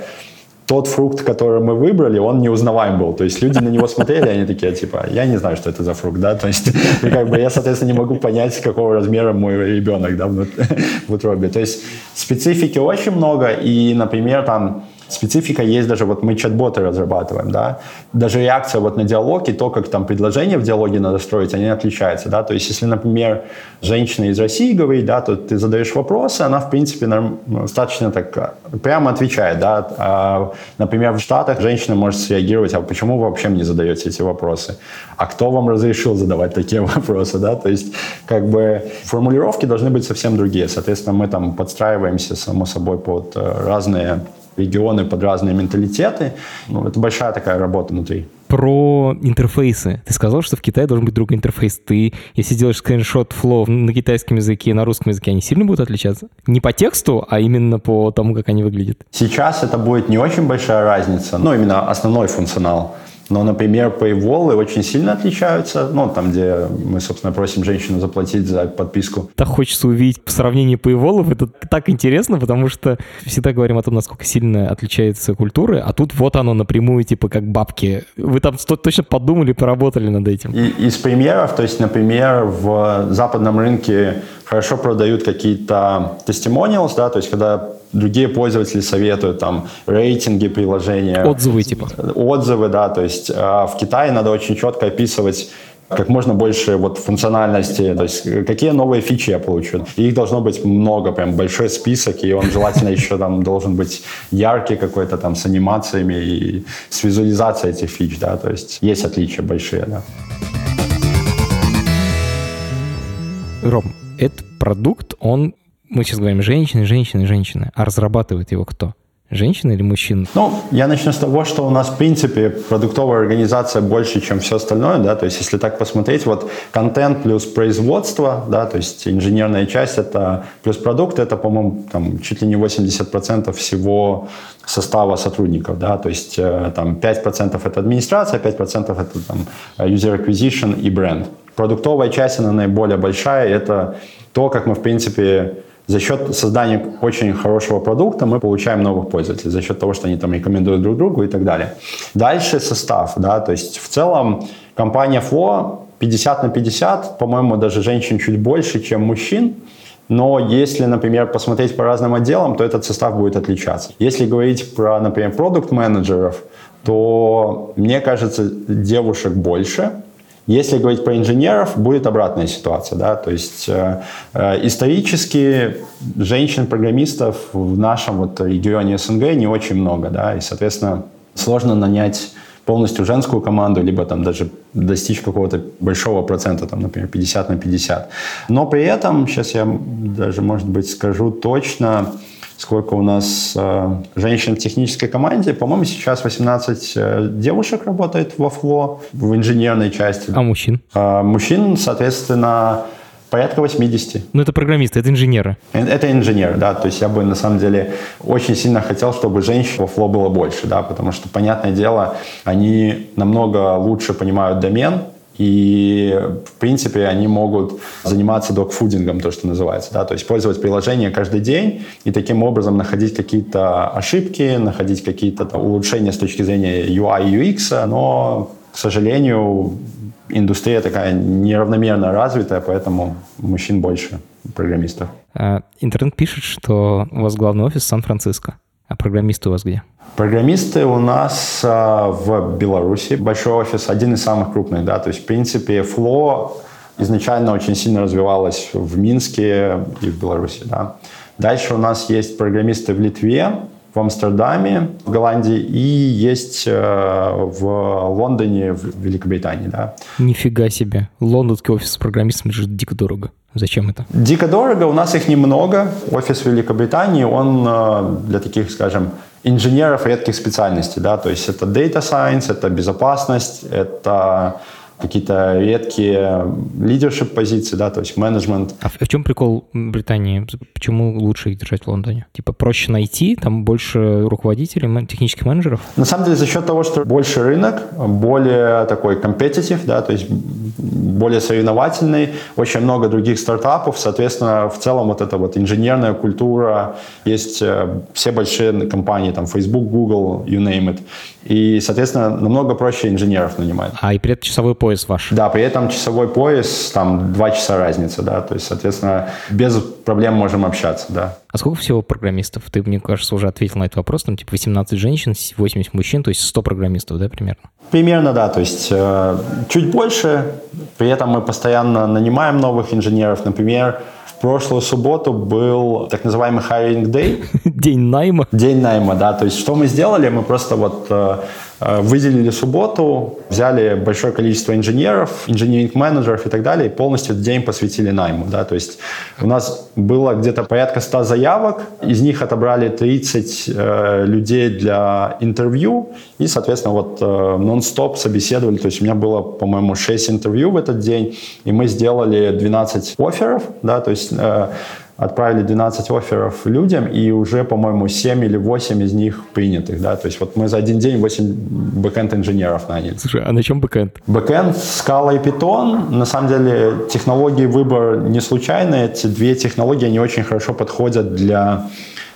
тот фрукт, который мы выбрали, он неузнаваем был. То есть люди на него смотрели, они такие, типа, я не знаю, что это за фрукт, да, то есть, и как бы я, соответственно, не могу понять, какого размера мой ребенок, да, в утробе. То есть специфики очень много, и, например, там, специфика есть даже, вот мы чат-боты разрабатываем, да, даже реакция вот на диалог и то, как там предложение в диалоге надо строить, они отличаются, да, то есть если, например, женщина из России говорит, да, то ты задаешь вопросы, она, в принципе, достаточно так э, прямо отвечает, да, а, например, в Штатах женщина может среагировать, а почему вы вообще мне задаете эти вопросы, а кто вам разрешил задавать такие вопросы, да, то есть как бы формулировки должны быть совсем другие, соответственно, мы там подстраиваемся, само собой, под э, разные регионы под разные менталитеты. Ну, это большая такая работа внутри. Про интерфейсы. Ты сказал, что в Китае должен быть другой интерфейс. Ты, если делаешь скриншот флоу на китайском языке и на русском языке, они сильно будут отличаться? Не по тексту, а именно по тому, как они выглядят? Сейчас это будет не очень большая разница, ну, именно основной функционал. Но, например, paywall очень сильно отличаются. Ну, там, где мы, собственно, просим женщину заплатить за подписку. Так хочется увидеть сравнение paywall. Это так интересно, потому что всегда говорим о том, насколько сильно отличаются культуры, а тут вот оно напрямую, типа, как бабки. Вы там точно подумали, поработали над этим. И, из примеров, то есть, например, в западном рынке хорошо продают какие-то testimonials, да, то есть, когда другие пользователи советуют, там, рейтинги приложения. Отзывы, типа. Отзывы, да, то есть э, в Китае надо очень четко описывать как можно больше вот функциональности, то есть какие новые фичи я получу. Их должно быть много, прям большой список, и он желательно еще там должен быть яркий какой-то там с анимациями и с визуализацией этих фич, да, то есть есть отличия большие, да. Ром, этот продукт, он, мы сейчас говорим женщины, женщины, женщины, а разрабатывает его кто? Женщина или мужчина? Ну, я начну с того, что у нас, в принципе, продуктовая организация больше, чем все остальное, да, то есть если так посмотреть, вот контент плюс производство, да, то есть инженерная часть это плюс продукт, это, по-моему, там чуть ли не 80% всего состава сотрудников, да, то есть э, там 5% это администрация, 5% это там user acquisition и бренд. Продуктовая часть, она наиболее большая, это то, как мы, в принципе, за счет создания очень хорошего продукта мы получаем новых пользователей, за счет того, что они там рекомендуют друг другу и так далее. Дальше состав, да, то есть в целом компания Flow 50 на 50, по-моему, даже женщин чуть больше, чем мужчин, но если, например, посмотреть по разным отделам, то этот состав будет отличаться. Если говорить про, например, продукт-менеджеров, то, мне кажется, девушек больше, если говорить про инженеров, будет обратная ситуация. Да? То есть э, э, исторически женщин-программистов в нашем вот регионе СНГ не очень много. Да? И, соответственно, сложно нанять полностью женскую команду, либо там даже достичь какого-то большого процента, там, например, 50 на 50. Но при этом, сейчас я даже, может быть, скажу точно, сколько у нас э, женщин в технической команде. По-моему, сейчас 18 э, девушек работает во ФЛО, в инженерной части. А мужчин? Э, мужчин, соответственно, порядка 80. Ну, это программисты, это инженеры. Это инженеры, да. То есть я бы, на самом деле, очень сильно хотел, чтобы женщин во фло было больше, да, потому что, понятное дело, они намного лучше понимают домен, и, в принципе, они могут заниматься докфудингом, то, что называется. Да? То есть пользовать приложение каждый день и таким образом находить какие-то ошибки, находить какие-то там, улучшения с точки зрения UI UX, но, к сожалению, индустрия такая неравномерно развитая, поэтому мужчин больше программистов. А, интернет пишет, что у вас главный офис Сан-Франциско. А программисты у вас где? Программисты у нас а, в Беларуси. Большой офис, один из самых крупных, да. То есть, в принципе, Flow изначально очень сильно развивалась в Минске и в Беларуси, да. Дальше у нас есть программисты в Литве, в Амстердаме, в Голландии и есть э, в Лондоне, в Великобритании, да. Нифига себе. Лондонский офис с программистами же дико дорого. Зачем это? Дико дорого, у нас их немного. Офис Великобритании, он э, для таких, скажем, инженеров редких специальностей, да, то есть это data science, это безопасность, это какие-то редкие лидершип позиции, да, то есть менеджмент. А в чем прикол Британии? Почему лучше их держать в Лондоне? Типа проще найти, там больше руководителей, технических менеджеров? На самом деле за счет того, что больше рынок, более такой компетитив, да, то есть более соревновательный, очень много других стартапов, соответственно, в целом вот эта вот инженерная культура, есть э, все большие компании, там Facebook, Google, you name it, и, соответственно, намного проще инженеров нанимать. А и при этом часовой пояс ваш? Да, при этом часовой пояс, там, два часа разница, да, то есть, соответственно, без проблем можем общаться, да. А сколько всего программистов? Ты, мне кажется, уже ответил на этот вопрос, там, типа, 18 женщин, 80 мужчин, то есть 100 программистов, да, примерно? Примерно, да, то есть э, чуть больше, при этом мы постоянно нанимаем новых инженеров, например, прошлую субботу был так называемый hiring day. День найма. День найма, да. То есть что мы сделали? Мы просто вот э, выделили субботу, взяли большое количество инженеров, инженеринг-менеджеров и так далее, и полностью этот день посвятили найму. Да? То есть у нас было где-то порядка 100 заявок, из них отобрали 30 э, людей для интервью, и, соответственно, вот э, нон-стоп собеседовали. То есть у меня было, по-моему, 6 интервью в этот день, и мы сделали 12 офферов, да, то есть э, отправили 12 офферов людям, и уже, по-моему, 7 или 8 из них принятых, да, то есть вот мы за один день 8 бэкэнд-инженеров наняли. Слушай, а на чем бэкэнд? Бэкэнд, Scala и Python, на самом деле технологии выбор не случайный, эти две технологии, они очень хорошо подходят для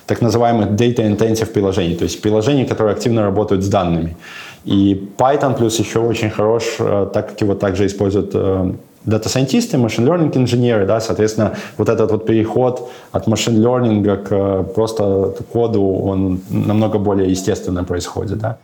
так называемых data-intensive приложений, то есть приложений, которые активно работают с данными. И Python плюс еще очень хорош, э, так как его также используют э, дата-сайентисты, машин learning инженеры, да, соответственно, вот этот вот переход от машин learning к просто коду, он намного более естественно происходит, да.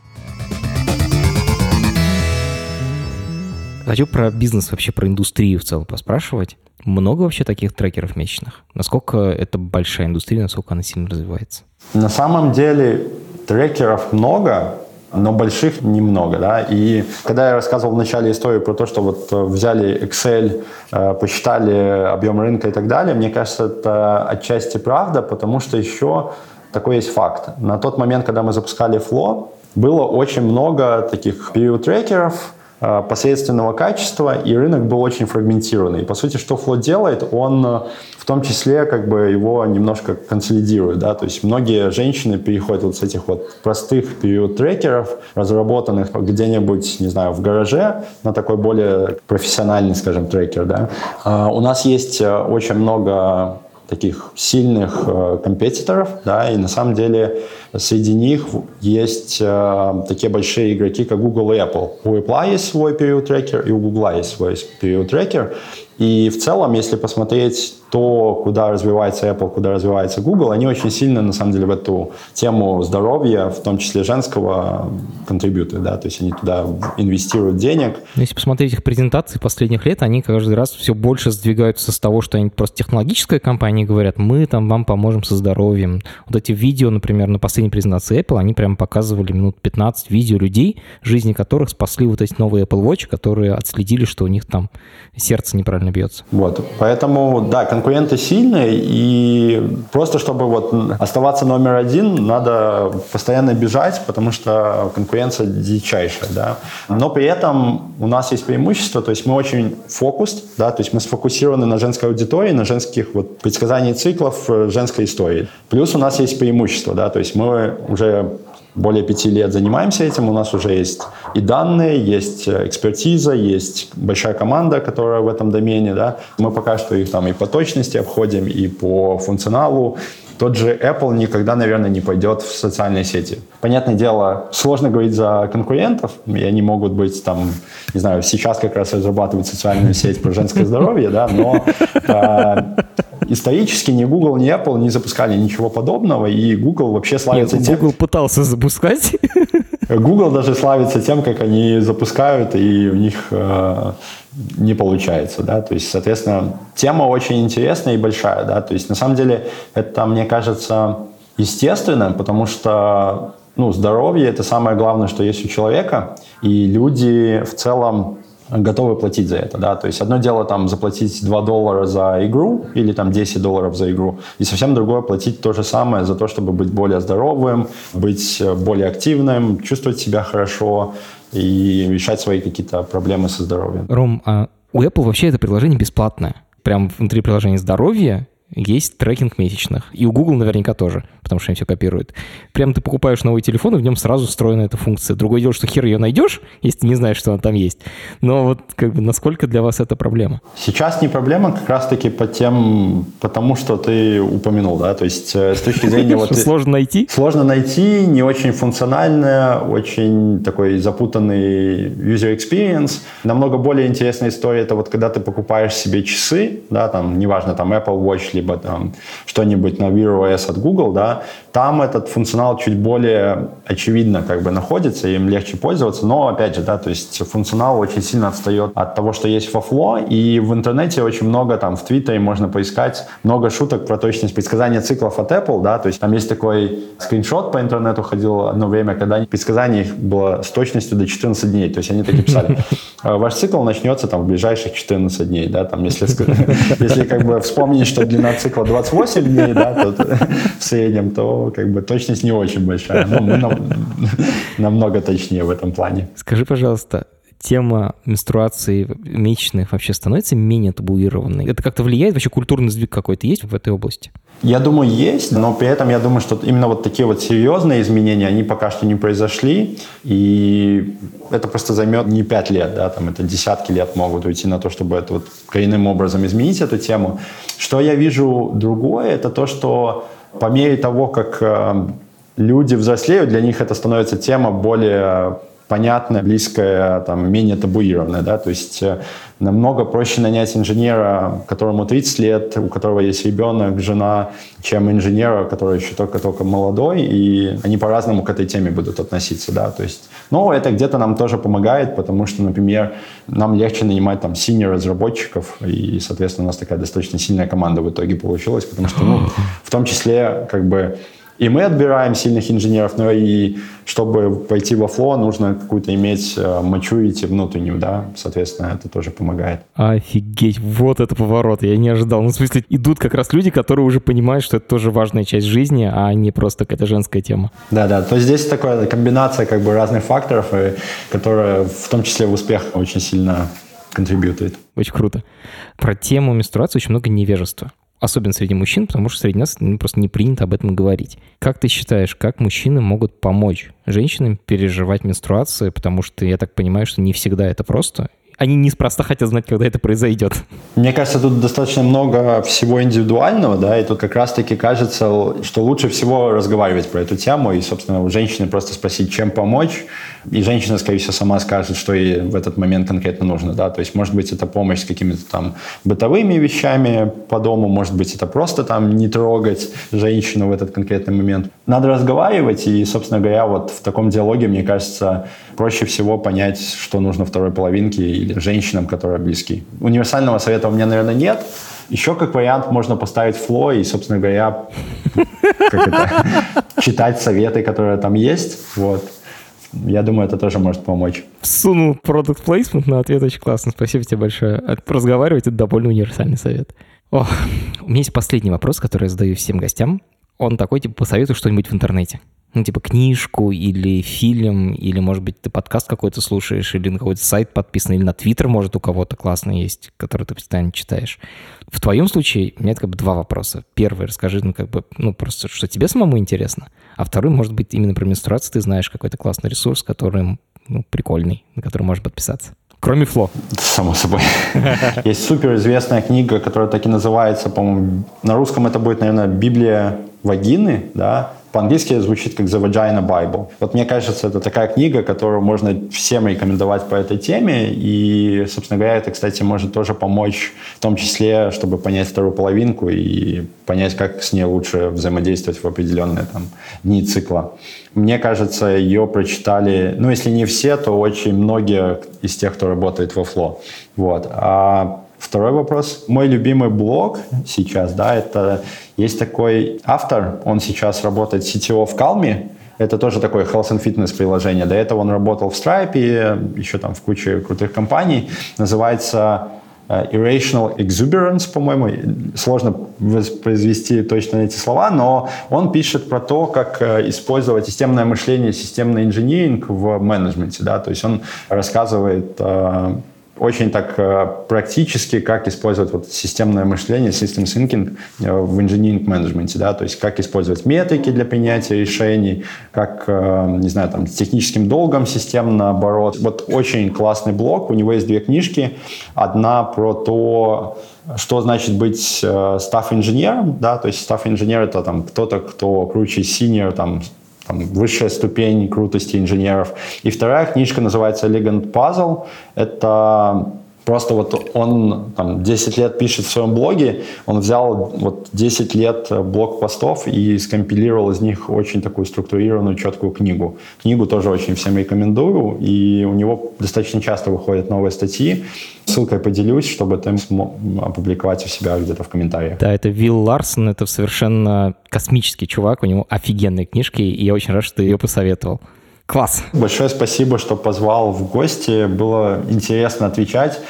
Хочу про бизнес вообще, про индустрию в целом поспрашивать. Много вообще таких трекеров месячных? Насколько это большая индустрия, насколько она сильно развивается? На самом деле трекеров много, но больших немного, да, и когда я рассказывал в начале историю про то, что вот э, взяли Excel, э, посчитали объем рынка и так далее, мне кажется, это отчасти правда, потому что еще такой есть факт. На тот момент, когда мы запускали Flow, было очень много таких период-трекеров, посредственного качества, и рынок был очень фрагментированный. По сути, что Flow делает, он э, в том числе как бы его немножко консолидирует, да, то есть многие женщины переходят вот с этих вот простых период-трекеров, разработанных где-нибудь, не знаю, в гараже, на такой более профессиональный, скажем, трекер, да. Э, у нас есть очень много таких сильных компетиторов, да, и на самом деле Среди них есть э, такие большие игроки, как Google и Apple. У Apple есть свой период трекер, и у Google есть свой период трекер. И в целом, если посмотреть то, куда развивается Apple, куда развивается Google, они очень сильно, на самом деле, в эту тему здоровья, в том числе женского, контрибьюты, да, то есть они туда инвестируют денег. Но если посмотреть их презентации последних лет, они каждый раз все больше сдвигаются с того, что они просто технологическая компания, говорят, мы там вам поможем со здоровьем. Вот эти видео, например, на последней презентации Apple, они прямо показывали минут 15 видео людей, жизни которых спасли вот эти новые Apple Watch, которые отследили, что у них там сердце неправильно бьется. Вот, поэтому, да, конкуренты сильные, и просто чтобы вот оставаться номер один, надо постоянно бежать, потому что конкуренция дичайшая, да. Но при этом у нас есть преимущество, то есть мы очень фокус, да, то есть мы сфокусированы на женской аудитории, на женских вот предсказаниях циклов э, женской истории. Плюс у нас есть преимущество, да, то есть мы уже более пяти лет занимаемся этим. У нас уже есть и данные, есть э, экспертиза, есть большая команда, которая в этом домене. Да. Мы пока что их там и по точности обходим, и по функционалу. Тот же Apple никогда, наверное, не пойдет в социальные сети. Понятное дело, сложно говорить за конкурентов, и они могут быть там, не знаю, сейчас как раз разрабатывают социальную сеть про женское здоровье, да, но э, исторически ни Google, ни Apple не запускали ничего подобного, и Google вообще славится Нет, тем... Google пытался запускать. Google даже славится тем, как они запускают, и у них э, не получается, да, то есть, соответственно, тема очень интересная и большая, да, то есть, на самом деле, это, мне кажется, естественно, потому что, ну, здоровье – это самое главное, что есть у человека, и люди в целом готовы платить за это, да, то есть одно дело там заплатить 2 доллара за игру или там 10 долларов за игру, и совсем другое платить то же самое за то, чтобы быть более здоровым, быть э, более активным, чувствовать себя хорошо и решать свои какие-то проблемы со здоровьем. Ром, а у Apple вообще это приложение бесплатное? Прям внутри приложения здоровья есть трекинг месячных. И у Google наверняка тоже, потому что они все копируют. Прям ты покупаешь новый телефон, и в нем сразу встроена эта функция. Другое дело, что хер ее найдешь, если ты не знаешь, что она там есть. Но вот как бы насколько для вас это проблема? Сейчас не проблема как раз-таки по тем, потому что ты упомянул, да, то есть э, с точки зрения... вот Сложно найти? Сложно найти, не очень функциональная, очень такой запутанный user experience. Намного более интересная история это вот когда ты покупаешь себе часы, да, там, неважно, там Apple Watch, либо либо там что-нибудь на Wear OS от Google, да, там этот функционал чуть более очевидно как бы находится, им легче пользоваться, но опять же, да, то есть функционал очень сильно отстает от того, что есть во Flow, и в интернете очень много, там, в Твиттере можно поискать много шуток про точность предсказания циклов от Apple, да, то есть там есть такой скриншот по интернету ходил одно время, когда предсказание их было с точностью до 14 дней, то есть они такие писали, «Э, ваш цикл начнется там в ближайших 14 дней, да, там, если, если как бы вспомнить, что длина цикла 28 дней, да, то, в среднем, то как бы точность не очень большая. Но мы нам, намного точнее в этом плане. Скажи, пожалуйста, тема менструации месячных вообще становится менее табуированной? Это как-то влияет? Вообще культурный сдвиг какой-то есть в этой области? Я думаю, есть, но при этом я думаю, что именно вот такие вот серьезные изменения, они пока что не произошли, и это просто займет не пять лет, да, там это десятки лет могут уйти на то, чтобы это вот коренным образом изменить эту тему. Что я вижу другое, это то, что по мере того, как э, люди взрослеют, для них это становится тема более понятное, близкое, там, менее табуированное, да, то есть э, намного проще нанять инженера, которому 30 лет, у которого есть ребенок, жена, чем инженера, который еще только-только молодой, и они по-разному к этой теме будут относиться, да, то есть, но это где-то нам тоже помогает, потому что, например, нам легче нанимать там синер разработчиков, и, соответственно, у нас такая достаточно сильная команда в итоге получилась, потому что, ну, в том числе, как бы, и мы отбираем сильных инженеров, но и чтобы пойти во фло, нужно какую-то иметь э, maturity внутреннюю, да, соответственно, это тоже помогает. Офигеть, вот это поворот, я не ожидал. Ну, в смысле, идут как раз люди, которые уже понимают, что это тоже важная часть жизни, а не просто какая-то женская тема. Да-да, то есть здесь такая комбинация как бы разных факторов, которая в том числе в успех очень сильно контрибьютует. Очень круто. Про тему менструации очень много невежества особенно среди мужчин, потому что среди нас ну, просто не принято об этом говорить. Как ты считаешь, как мужчины могут помочь женщинам переживать менструации, потому что я так понимаю, что не всегда это просто, они неспроста хотят знать, когда это произойдет. Мне кажется, тут достаточно много всего индивидуального, да, и тут как раз-таки кажется, что лучше всего разговаривать про эту тему, и, собственно, у женщины просто спросить, чем помочь, и женщина, скорее всего, сама скажет, что ей в этот момент конкретно нужно, да, то есть, может быть, это помощь с какими-то там бытовыми вещами по дому, может быть, это просто там не трогать женщину в этот конкретный момент. Надо разговаривать, и, собственно говоря, вот в таком диалоге, мне кажется, проще всего понять, что нужно второй половинке или женщинам, которые близки. Универсального совета у меня, наверное, нет. Еще как вариант можно поставить фло и, собственно говоря, читать советы, которые там есть. Вот. Я думаю, это тоже может помочь. Сунул продукт плейсмент на ответ очень классно. Спасибо тебе большое. Разговаривать — это довольно универсальный совет. О, у меня есть последний вопрос, который я задаю всем гостям. Он такой, типа, посоветуй что-нибудь в интернете ну, типа книжку или фильм, или, может быть, ты подкаст какой-то слушаешь, или на какой-то сайт подписан, или на Твиттер, может, у кого-то классный есть, который ты постоянно читаешь. В твоем случае у меня как бы два вопроса. Первый, расскажи, ну, как бы, ну, просто, что тебе самому интересно. А второй, может быть, именно про менструацию ты знаешь какой-то классный ресурс, который, ну, прикольный, на который можешь подписаться. Кроме Фло. Само собой. Есть суперизвестная книга, которая так и называется, по-моему, на русском это будет, наверное, «Библия вагины», да, по-английски звучит как The Vagina Bible. Вот мне кажется, это такая книга, которую можно всем рекомендовать по этой теме. И, собственно говоря, это, кстати, может тоже помочь в том числе, чтобы понять вторую половинку и понять, как с ней лучше взаимодействовать в определенные там, дни цикла. Мне кажется, ее прочитали, ну, если не все, то очень многие из тех, кто работает во Фло. Вот. А Второй вопрос. Мой любимый блог сейчас, да, это есть такой автор, он сейчас работает CTO в Calm, это тоже такое health and fitness приложение. До этого он работал в Stripe, еще там в куче крутых компаний. Называется э, Irrational Exuberance, по-моему. Сложно воспроизвести точно эти слова, но он пишет про то, как э, использовать системное мышление, системный инжиниринг в менеджменте. Да? То есть он рассказывает э, очень так э, практически, как использовать вот системное мышление, system thinking э, в engineering менеджменте, да, то есть как использовать метрики для принятия решений, как, э, не знаю, там, с техническим долгом систем наоборот. Вот очень классный блог, у него есть две книжки. Одна про то, что значит быть э, стафф-инженером, да, то есть стафф-инженер это там кто-то, кто круче senior, там, там, высшая ступень крутости инженеров. И вторая книжка называется Elegant Puzzle. Это Просто вот он там, 10 лет пишет в своем блоге, он взял вот 10 лет блог-постов и скомпилировал из них очень такую структурированную, четкую книгу. Книгу тоже очень всем рекомендую, и у него достаточно часто выходят новые статьи. Ссылкой поделюсь, чтобы ты опубликовать у себя где-то в комментариях. Да, это Вилл Ларсон, это совершенно космический чувак, у него офигенные книжки, и я очень рад, что ты ее посоветовал. Класс. Большое спасибо, что позвал в гости. Было интересно отвечать.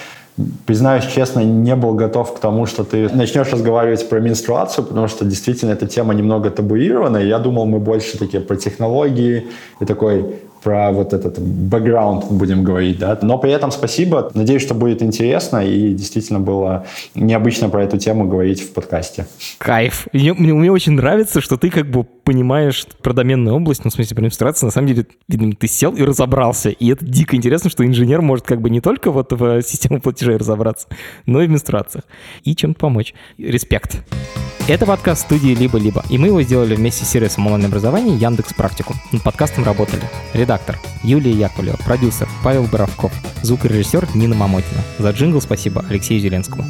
Признаюсь честно, не был готов к тому, что ты начнешь разговаривать про менструацию, потому что действительно эта тема немного табуированная. Я думал, мы больше такие про технологии и такой про вот этот бэкграунд будем говорить, да. Но при этом спасибо. Надеюсь, что будет интересно и действительно было необычно про эту тему говорить в подкасте. Кайф. Мне, мне, мне очень нравится, что ты как бы понимаешь про доменную область, ну, в смысле, про иллюстрацию, на самом деле, видимо, ты сел и разобрался. И это дико интересно, что инженер может как бы не только вот в систему платежей разобраться, но и в менструациях. И чем-то помочь. Респект. Это подкаст студии «Либо-либо», и мы его сделали вместе с сервисом онлайн-образования Яндекс Практику. Над подкастом работали редактор Редактор Юлия Яковлева, продюсер Павел Боровков, звукорежиссер Нина Мамотина. За джингл спасибо Алексею Зеленскому.